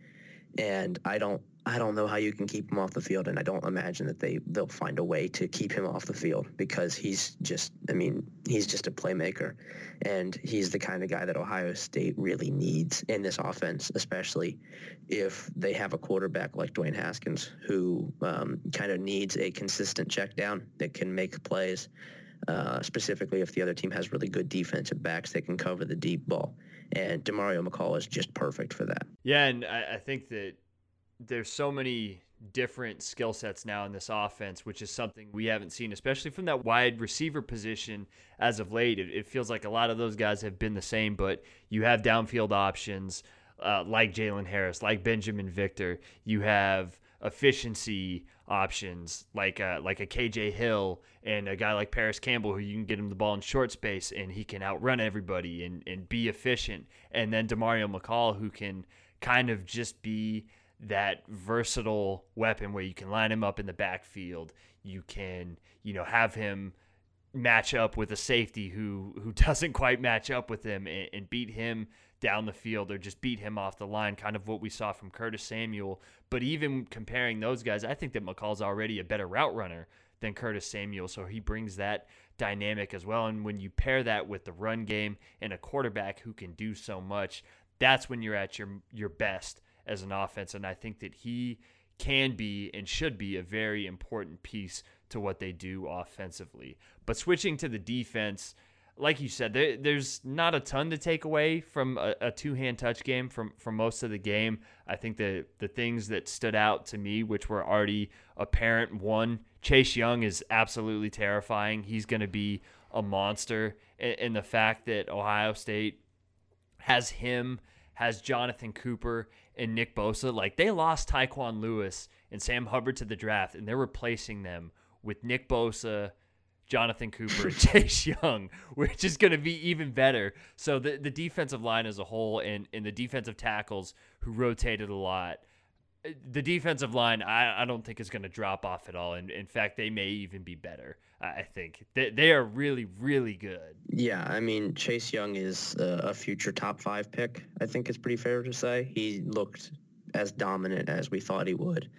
Speaker 2: And I don't I don't know how you can keep him off the field, and I don't imagine that they they'll find a way to keep him off the field because he's just I mean he's just a playmaker, and he's the kind of guy that Ohio State really needs in this offense, especially if they have a quarterback like Dwayne Haskins who um, kind of needs a consistent check down that can make plays. Uh, specifically, if the other team has really good defensive backs that can cover the deep ball, and Demario McCall is just perfect for that.
Speaker 1: Yeah, and I, I think that there's so many different skill sets now in this offense, which is something we haven't seen, especially from that wide receiver position as of late. It, it feels like a lot of those guys have been the same, but you have downfield options uh, like Jalen Harris, like Binjimen Victor. You have efficiency options like a, uh, like a KJ Hill and a guy like Parris Campbell who you can get him the ball in short space and he can outrun everybody and, and be efficient. And then Demario McCall who can – kind of just be that versatile weapon where you can line him up in the backfield. You can, you know, have him match up with a safety who who doesn't quite match up with him and, and, beat him down the field or just beat him off the line, kind of what we saw from Curtis Samuel. But even comparing those guys, I think that McCall's already a better route runner than Curtis Samuel, so he brings that dynamic as well. And when you pair that with the run game and a quarterback who can do so much, that's when you're at your your best as an offense. And I think that he can be and should be a very important piece to what they do offensively. But switching to the defense, like you said, there, there's not a ton to take away from a, a two-hand touch game from from most of the game. I think the the things that stood out to me, which were already apparent, one, Chase Young is absolutely terrifying. He's going to be a monster, and, and the fact that Ohio State has him, has Jonathan Cooper, and Nick Bosa. Like they lost Tyquan Lewis and Sam Hubbard to the draft, and they're replacing them with Nick Bosa, Jonathan Cooper, and Chase Young, which is going to be even better. So the the defensive line as a whole, and and the defensive tackles who rotated a lot. The defensive line, I, I don't think is going to drop off at all. And in fact, they may even be better. I think they, they are really, really good.
Speaker 2: Yeah, I mean, Chase Young is a future top five pick. I think it's pretty fair to say he looked as dominant as we thought he would,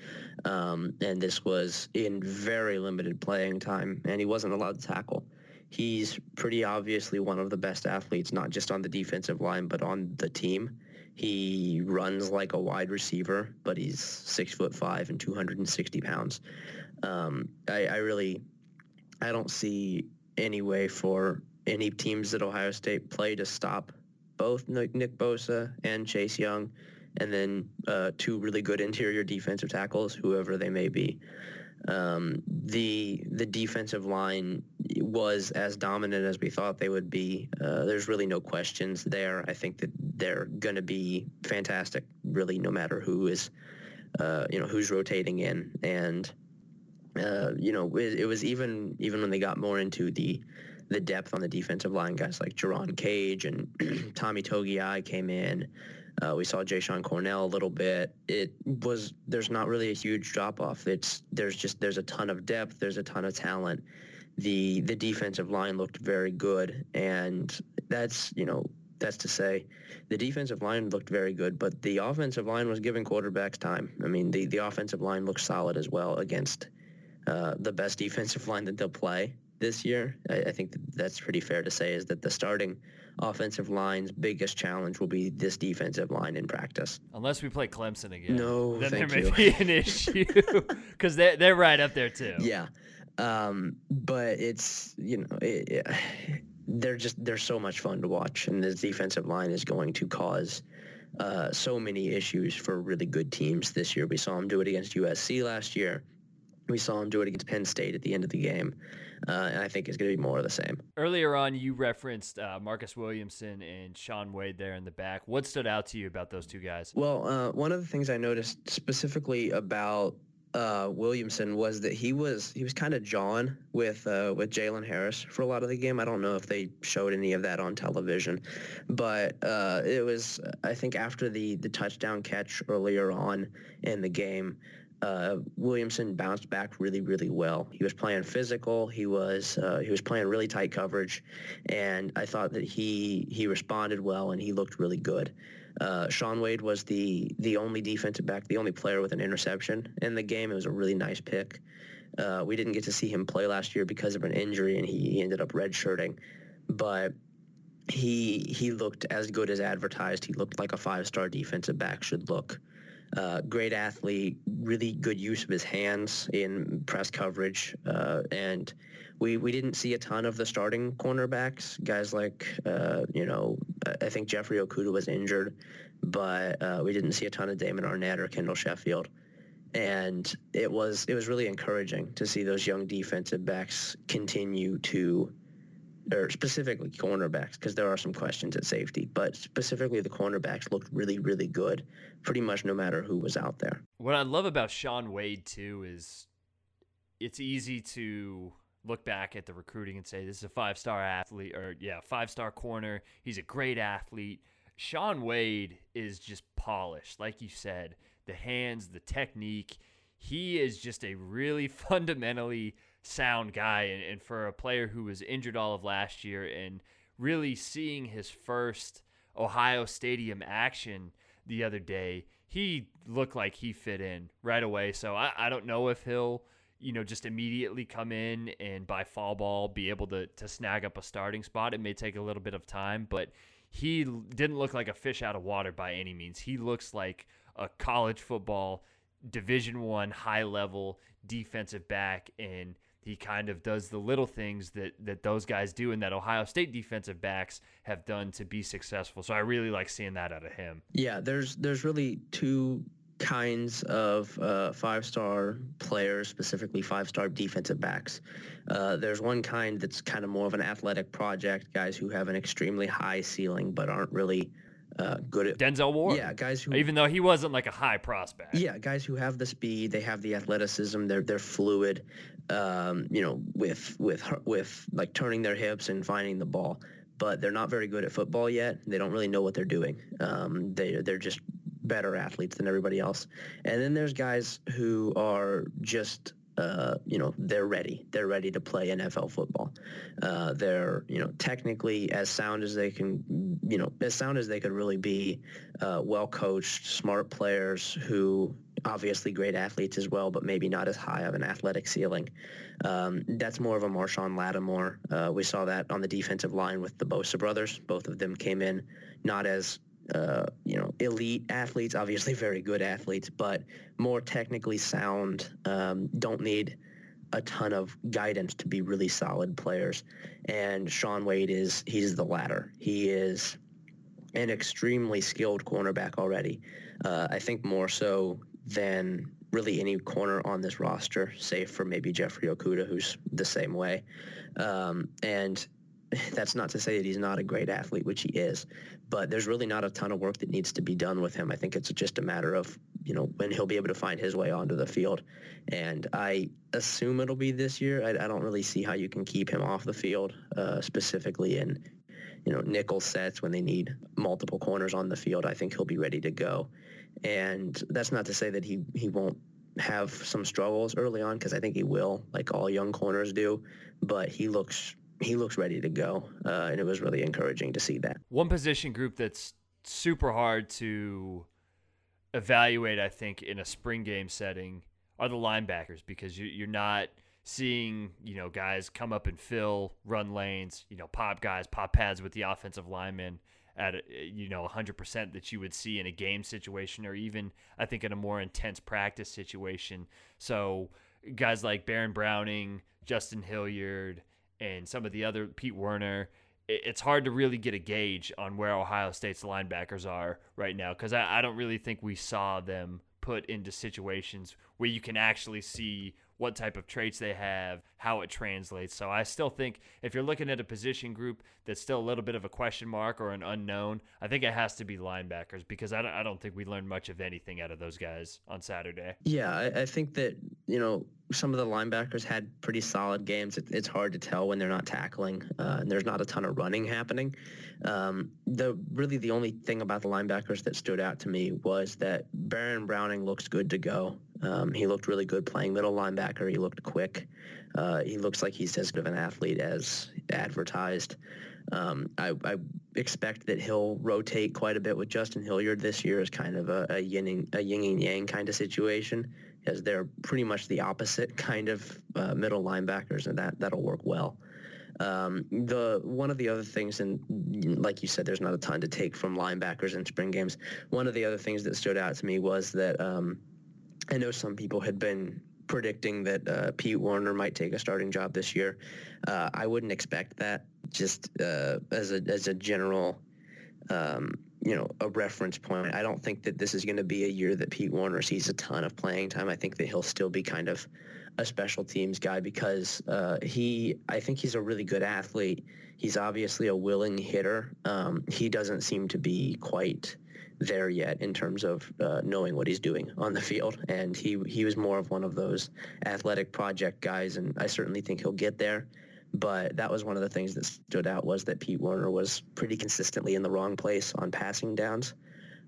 Speaker 2: um, and this was in very limited playing time, and he wasn't allowed to tackle. He's pretty obviously one of the best athletes, not just on the defensive line, but on the team. He runs like a wide receiver, but he's six foot five and 260 pounds. Um, I, I really I don't see any way for any teams that Ohio State play to stop both Nick, Nick Bosa and Chase Young, and then uh, two really good interior defensive tackles, whoever they may be. Um, the the defensive line was as dominant as we thought they would be. Uh, there's really no questions there. I think that they're going to be fantastic, really, no matter who is, uh, you know, who's rotating in. And uh, you know, it, it, was even even when they got more into the the depth on the defensive line, guys like Jerron Cage and Tommy Togiai came in. Uh, we saw Jashon Cornell a little bit. It was there's not really a huge drop off. It's there's just there's a ton of depth. There's a ton of talent. The the defensive line looked very good, and that's you know that's to say the defensive line looked very good, but the offensive line was giving quarterbacks time. I mean, the, the offensive line looked solid as well against uh, the best defensive line that they'll play this year. I, I think that that's pretty fair to say is that the starting offensive line's biggest challenge will be this defensive line in practice.
Speaker 1: Unless we play Clemson again.
Speaker 2: No,
Speaker 1: then there may
Speaker 2: you.
Speaker 1: be an issue because they're, they're right up there too.
Speaker 2: Yeah. Um, but it's, you know, it, they're just, they're so much fun to watch. And this defensive line is going to cause uh, so many issues for really good teams this year. We saw them do it against USC last year. We saw him do it against Penn State at the end of the game, uh, and I think it's going to be more of the same.
Speaker 1: Earlier on, you referenced uh, Marcus Williamson and Shaun Wade there in the back. What stood out to you about those two guys?
Speaker 2: Well, uh, one of the things I noticed specifically about uh, Williamson was that he was he was kind of jawing with uh, with Jalen Harris for a lot of the game. I don't know if they showed any of that on television, but uh, it was I think after the the touchdown catch earlier on in the game, uh, Williamson bounced back really, really well. He was playing physical. He was uh, he was playing really tight coverage, and I thought that he he responded well and he looked really good. Uh, Shaun Wade was the the only defensive back, the only player with an interception in the game. It was a really nice pick. Uh, we didn't get to see him play last year because of an injury, and he, he ended up redshirting. But he he looked as good as advertised. He looked like a five star defensive back should look. Uh, great athlete, really good use of his hands in press coverage, uh, and we we didn't see a ton of the starting cornerbacks. Guys like uh, you know, I think Jeffrey Okudah was injured, but uh, we didn't see a ton of Damon Arnette or Kendall Sheffield, and it was it was really encouraging to see those young defensive backs continue to or specifically cornerbacks, because there are some questions at safety, but specifically the cornerbacks looked really, really good, pretty much no matter who was out there.
Speaker 1: What I love about Shaun Wade too is it's easy to look back at the recruiting and say this is a five star athlete or yeah, five star corner. He's a great athlete. Shaun Wade is just polished, like you said. The hands, the technique. He is just a really fundamentally sound guy. And, and for a player who was injured all of last year and really seeing his first Ohio Stadium action the other day, he looked like he fit in right away. So I, I don't know if he'll, you know, just immediately come in and by fall ball be able to, to snag up a starting spot. It may take a little bit of time, but he didn't look like a fish out of water by any means. He looks like a college football division one high level defensive back and he kind of does the little things that that those guys do and that Ohio State defensive backs have done to be successful. So I really like seeing that out of him.
Speaker 2: Yeah, there's there's really two kinds of uh, five-star players, specifically five-star defensive backs. Uh, there's one kind that's kind of more of an athletic project, guys who have an extremely high ceiling but aren't really uh, good at
Speaker 1: Denzel Ward.
Speaker 2: Yeah, guys who
Speaker 1: even though he wasn't like a high prospect.
Speaker 2: Yeah, guys who have the speed, they have the athleticism, they're they're fluid, um, you know, with with with like turning their hips and finding the ball. But they're not very good at football yet. They don't really know what they're doing. Um, they they're just better athletes than everybody else. And then there's guys who are just uh, you know, they're ready. They're ready to play NFL football. Uh, they're, you know, technically as sound as they can, you know, as sound as they could really be, uh, well coached, smart players who obviously great athletes as well, but maybe not as high of an athletic ceiling. Um, that's more of a Marshon Lattimore. Uh, we saw that on the defensive line with the Bosa brothers. Both of them came in not as uh, you know, elite athletes, obviously very good athletes, but more technically sound, um, don't need a ton of guidance to be really solid players. And Shaun Wade is, he's the latter. He is an extremely skilled cornerback already. Uh, I think more so than really any corner on this roster, save for maybe Jeffrey Okudah, who's the same way. Um, and that's not to say that he's not a great athlete, which he is, but there's really not a ton of work that needs to be done with him. I think it's just a matter of, you know, when he'll be able to find his way onto the field. And I assume it'll be this year. I, I don't really see how you can keep him off the field, uh, specifically in, you know, nickel sets when they need multiple corners on the field. I think he'll be ready to go. And that's not to say that he, he won't have some struggles early on because I think he will, like all young corners do. But he looks he looks ready to go, uh, and it was really encouraging to see that.
Speaker 1: One position group that's super hard to evaluate, I think, in a spring game setting are the linebackers because you, are not seeing you know guys come up and fill run lanes, you know pop guys, pop pads with the offensive linemen at you know 100% that you would see in a game situation or even I think in a more intense practice situation. So guys like Baron Browning, Justin Hilliard and some of the other Pete Werner, it's hard to really get a gauge on where Ohio State's linebackers are right now because I, I don't really think we saw them put into situations where you can actually see what type of traits they have, how it translates. So I still think if you're looking at a position group that's still a little bit of a question mark or an unknown, I think it has to be linebackers because I don't, I don't think we learned much of anything out of those guys on Saturday.
Speaker 2: Yeah, I, I think that, you know, some of the linebackers had pretty solid games. It, it's hard to tell when they're not tackling, uh, and there's not a ton of running happening. Um, the really the only thing about the linebackers that stood out to me was that Baron Browning looks good to go. Um, he looked really good playing middle linebacker. He looked quick. Uh, he looks like he's as good of an athlete as advertised. Um, I, I, expect that he'll rotate quite a bit with Justin Hilliard this year as kind of a, a, yin, a yin and yang kind of situation, as they're pretty much the opposite kind of uh, middle linebackers, and that that'll work well. Um, the one of the other things, and like you said, there's not a ton to take from linebackers in spring games. One of the other things that stood out to me was that um, I know some people had been predicting that uh, Pete Werner might take a starting job this year. Uh, I wouldn't expect that. Just uh, as a as a general, um, you know, a reference point. I don't think that this is going to be a year that Pete Werner sees a ton of playing time. I think that he'll still be kind of a special teams guy because uh, he. I think he's a really good athlete. He's obviously a willing hitter. Um, he doesn't seem to be quite there yet in terms of uh, knowing what he's doing on the field. And he he was more of one of those athletic project guys, and I certainly think he'll get there. But that was one of the things that stood out was that Pete Werner was pretty consistently in the wrong place on passing downs.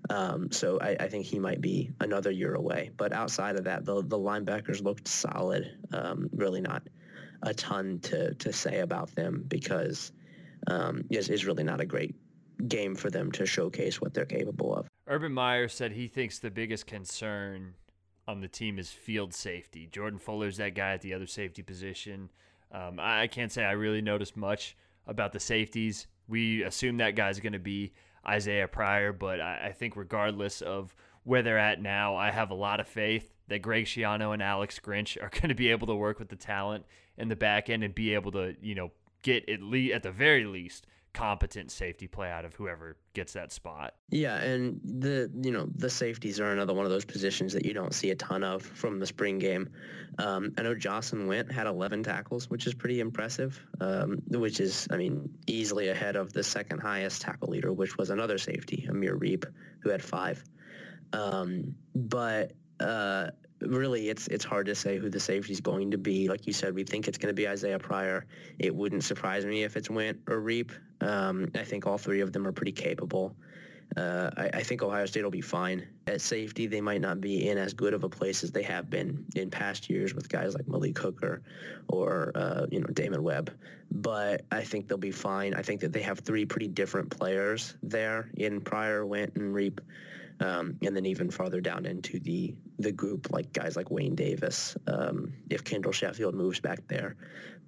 Speaker 2: Um, so I, I, think he might be another year away. But outside of that, the, the linebackers looked solid. Um, really not a ton to, to say about them because um, is, is really not a great game for them to showcase what they're capable of.
Speaker 1: Urban Meyer said he thinks the biggest concern on the team is field safety. Jordan Fuller's that guy at the other safety position. Um, I, can't say I really noticed much about the safeties. We assume that guy's going to be Isaiah Pryor, but I, I, think regardless of where they're at now, I have a lot of faith that Greg Schiano and Alex Grinch are going to be able to work with the talent in the back end and be able to, you know, get at least at the very least competent safety play out of whoever gets that spot.
Speaker 2: Yeah, and the you know the safeties are another one of those positions that you don't see a ton of from the spring game. Um, I know Jahsen Wint had 11 tackles, which is pretty impressive. Um, which is, I mean, easily ahead of the second highest tackle leader, which was another safety, Amir Riep, who had five. Um, but uh, really it's it's hard to say who the safety is going to be. Like you said, we think it's going to be Isaiah Pryor. It wouldn't surprise me if it's Wint or Riep. Um, I think all three of them are pretty capable. Uh, I, I, think Ohio State will be fine at safety. They might not be in as good of a place as they have been in past years with guys like Malik Hooker or uh, you know Damon Webb, but I think they'll be fine. I think that they have three pretty different players there in Pryor, Wint, and Riep. Um, and then even farther down into the the group, like guys like Wayne Davis, um, if Kendall Sheffield moves back there.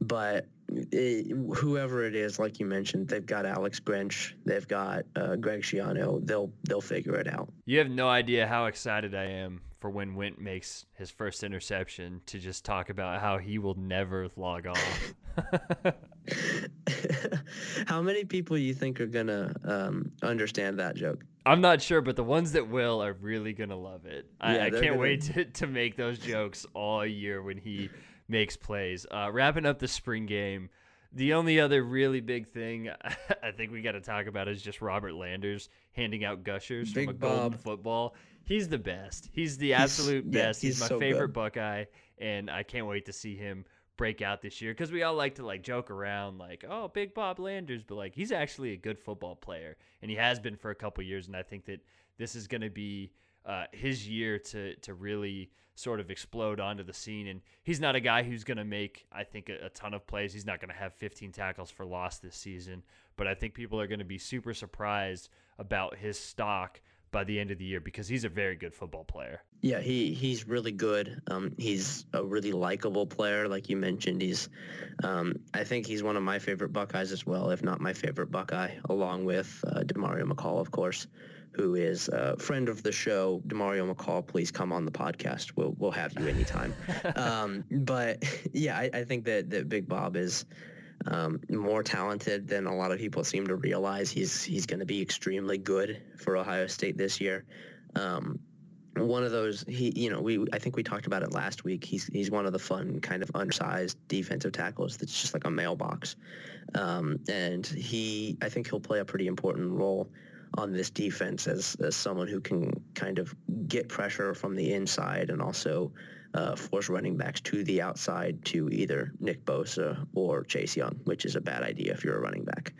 Speaker 2: But it, whoever it is, like you mentioned, they've got Alex Grinch, they've got uh, Greg Schiano. They'll they'll figure it out.
Speaker 1: You have no idea how excited I am for when Wint makes his first interception to just talk about how he will never log off.
Speaker 2: how many people you think are gonna um, understand that joke?
Speaker 1: I'm not sure, but the ones that will are really gonna love it. I, I can't gonna... wait to, to make those jokes all year when he makes plays. Uh, wrapping up the spring game, the only other really big thing I think we got to talk about is just Robert Landers handing out gushers big from a Bob. golden football. He's the best. He's the absolute he's, best. Yeah, he's, he's, my so favorite good. Buckeye, and I can't wait to see him break out this year because we all like to like joke around like oh big bob landers but like he's actually a good football player and he has been for a couple years and i think that this is going to be uh, his year to to really sort of explode onto the scene and he's not a guy who's going to make i think a, a ton of plays he's not going to have 15 tackles for loss this season but i think people are going to be super surprised about his stock by the end of the year because he's a very good football player.
Speaker 2: Yeah, he he's really good. Um, he's a really likable player, like you mentioned. He's, um, I think he's one of my favorite Buckeyes as well, if not my favorite Buckeye, along with uh, Demario McCall, of course, who is a friend of the show. Demario McCall, please come on the podcast. We'll we'll have you anytime. um, but yeah, I, I think that that Big Bob is um, more talented than a lot of people seem to realize. He's he's going to be extremely good for Ohio State this year. Um, one of those he you know we I think we talked about it last week. He's he's one of the fun kind of undersized defensive tackles that's just like a mailbox, um, and he I think he'll play a pretty important role on this defense as, as someone who can kind of get pressure from the inside and also uh, force running backs to the outside to either Nick Bosa or Chase Young, which is a bad idea if you're a running back.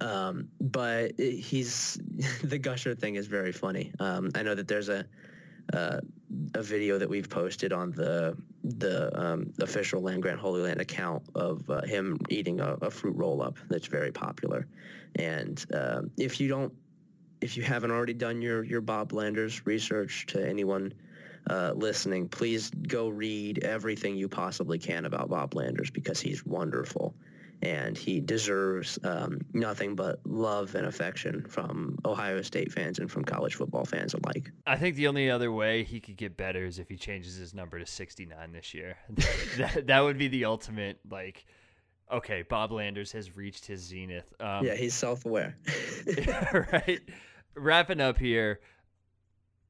Speaker 2: Um, but he's the gusher thing is very funny. Um, I know that there's a uh, a video that we've posted on the the um, official Land Grant Holy Land account of uh, him eating a, a, fruit roll up that's very popular. And uh, if you don't, if you haven't already done your your Bob Landers research to anyone uh, listening, please go read everything you possibly can about Bob Landers because he's wonderful and he deserves um, nothing but love and affection from Ohio State fans and from college football fans alike.
Speaker 1: I think the only other way he could get better is if he changes his number to 69 this year. that, that would be the ultimate, like, okay, Bob Landers has reached his zenith.
Speaker 2: Um, yeah, he's self aware.
Speaker 1: right. Wrapping up here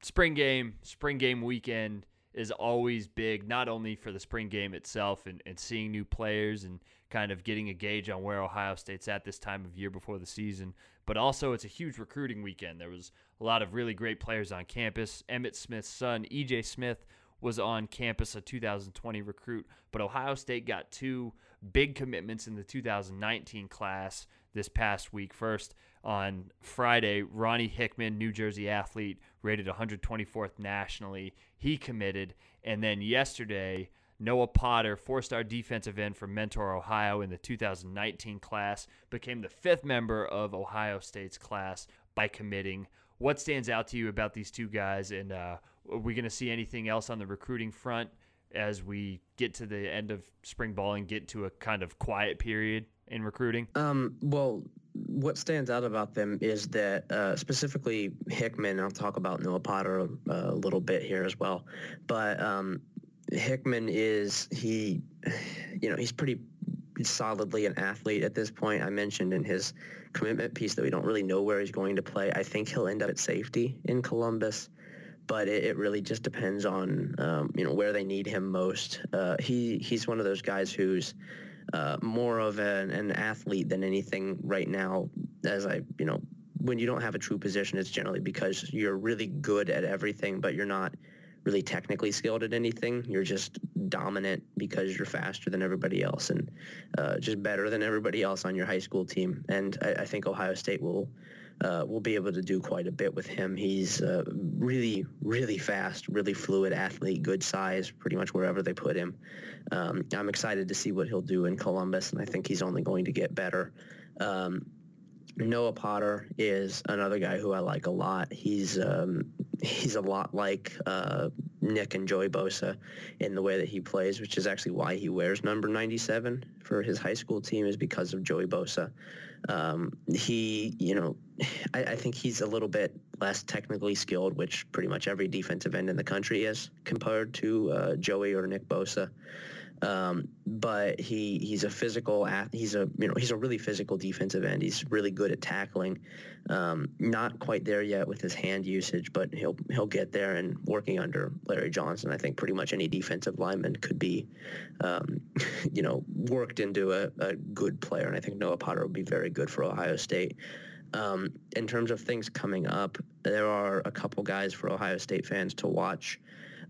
Speaker 1: spring game, spring game weekend is always big, not only for the spring game itself and, and seeing new players and kind of getting a gauge on where Ohio State's at this time of year before the season, but also it's a huge recruiting weekend. There was a lot of really great players on campus. Emmitt Smith's son, EJ Smith, was on campus, a 2020 recruit, but Ohio State got two big commitments in the 2019 class this past week. First, on Friday, Ronnie Hickman, New Jersey athlete, rated 124th nationally. He committed. And then yesterday, Noah Potter, four star defensive end from Mentor, Ohio, in the 2019 class, became the fifth member of Ohio State's class by committing. What stands out to you about these two guys? And uh, are we going to see anything else on the recruiting front as we get to the end of spring ball and get to a kind of quiet period in recruiting?
Speaker 2: Um, well, what stands out about them is that uh, specifically Hickman, I'll talk about Noah Potter a, a little bit here as well, but um, Hickman is, he, you know, he's pretty solidly an athlete at this point. I mentioned in his commitment piece that we don't really know where he's going to play. I think he'll end up at safety in Columbus but it, it, really just depends on um, you know where they need him most. Uh, he he's one of those guys who's uh, more of an, an athlete than anything right now. As I you know, when you don't have a true position, it's generally because you're really good at everything, but you're not really technically skilled at anything. You're just dominant because you're faster than everybody else and uh, just better than everybody else on your high school team. And I, I think Ohio State will uh, we'll be able to do quite a bit with him. He's uh, really, really fast, really fluid athlete, good size, pretty much wherever they put him. Um, I'm excited to see what he'll do in Columbus, and I think he's only going to get better. Um, Noah Potter is another guy who I like a lot. He's um, he's a lot like uh, Nick and Joey Bosa in the way that he plays, which is actually why he wears number 97 for his high school team is because of Joey Bosa. Um, he, you know, I, I, think he's a little bit less technically skilled, which pretty much every defensive end in the country is compared to uh, Joey or Nick Bosa. Um, but he he's a physical he's a you know he's a really physical defensive end. He's really good at tackling. Um, not quite there yet with his hand usage, but he'll he'll get there. And working under Larry Johnson, I think pretty much any defensive lineman could be, um, you know, worked into a, a, good player. And I think Noah Potter would be very good for Ohio State. Um, in terms of things coming up, there are a couple guys for Ohio State fans to watch.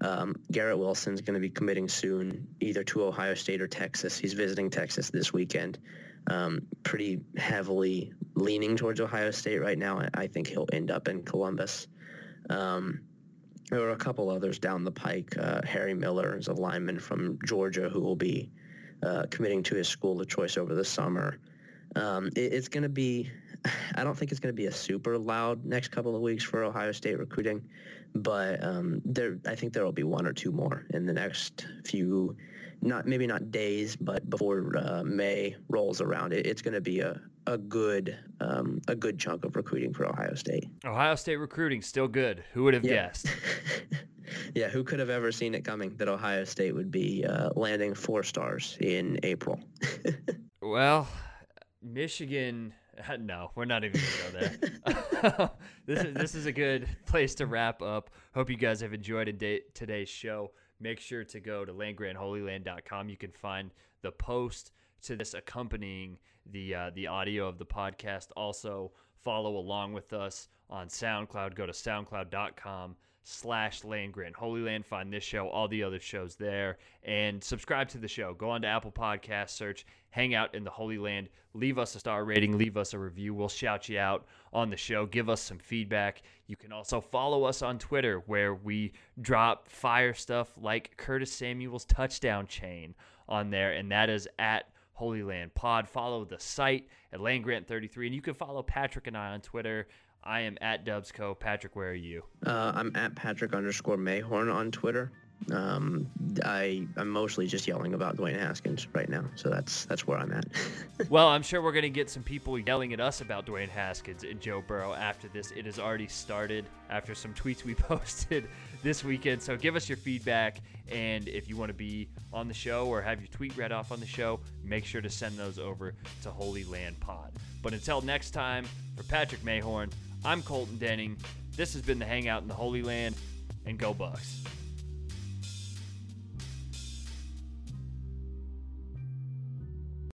Speaker 2: Um, Garrett Wilson's going to be committing soon, either to Ohio State or Texas. He's visiting Texas this weekend. Um, pretty heavily leaning towards Ohio State right now. I, think he'll end up in Columbus. Um, there are a couple others down the pike. Uh, Harry Miller is a lineman from Georgia who will be uh, committing to his school of choice over the summer. Um, it, it's going to be, I don't think it's going to be a super loud next couple of weeks for Ohio State recruiting but um, there I think there will be one or two more in the next few, not maybe not days, but before uh, May rolls around, it, it's going to be a a good um, a good chunk of recruiting for Ohio State.
Speaker 1: Ohio State recruiting still good. Who would have yeah. guessed?
Speaker 2: yeah, who could have ever seen it coming that Ohio State would be uh, landing four stars in April?
Speaker 1: well, Michigan No, we're not even gonna go there. this is this is a good place to wrap up. Hope you guys have enjoyed day, today's show. Make sure to go to landgrantholyland.com. You can find the post to this accompanying the uh, the audio of the podcast. Also, follow along with us on SoundCloud. Go to soundcloud.com slash land grant holy land find this show all the other shows there. And subscribe to the show. Go on to apple podcast search hang out in the holy land. Leave us a star rating leave us a review. We'll shout you out on the show. Give us some feedback. You can also follow us on twitter where we drop fire stuff like curtis samuel's touchdown chain on there. And that is at Holy Land Pod. Follow the site at Land Grant 33, and you can follow Patrick and I on Twitter I am at Dubsco. Patrick, where are you?
Speaker 2: Uh, I'm at Patrick underscore Mayhorn on Twitter. Um, I I'm mostly just yelling about Dwayne Haskins right now, so that's that's where I'm at.
Speaker 1: well, I'm sure we're gonna get some people yelling at us about Dwayne Haskins and Joe Burrow after this. It has already started after some tweets we posted this weekend. So give us your feedback, and if you want to be on the show or have your tweet read off on the show, make sure to send those over to Holy Land Pod. But until next time, for Patrick Mayhorn, I'm Colton Denning. This has been the Hangout in the Holy Land, and go Bucks.